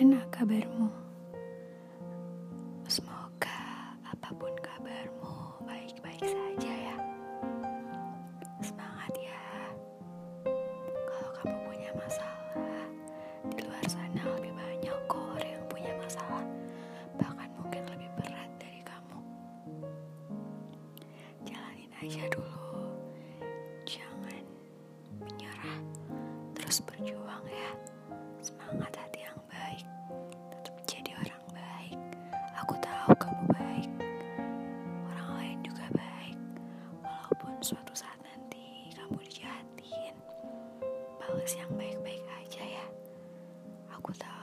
Bagaimana kabarmu? Semoga apa pun kabarmu baik-baik saja ya. Semangat ya. Kalau kamu punya masalah, di luar sana lebih banyak kok orang yang punya masalah. Bahkan mungkin lebih berat dari kamu. Jalanin aja dulu. Jangan menyerah. Terus berjuang ya. Semangat tahu kamu baik. Orang lain juga baik. Walaupun suatu saat nanti kamu dijahatin. Balas yang baik-baik aja ya. Aku tahu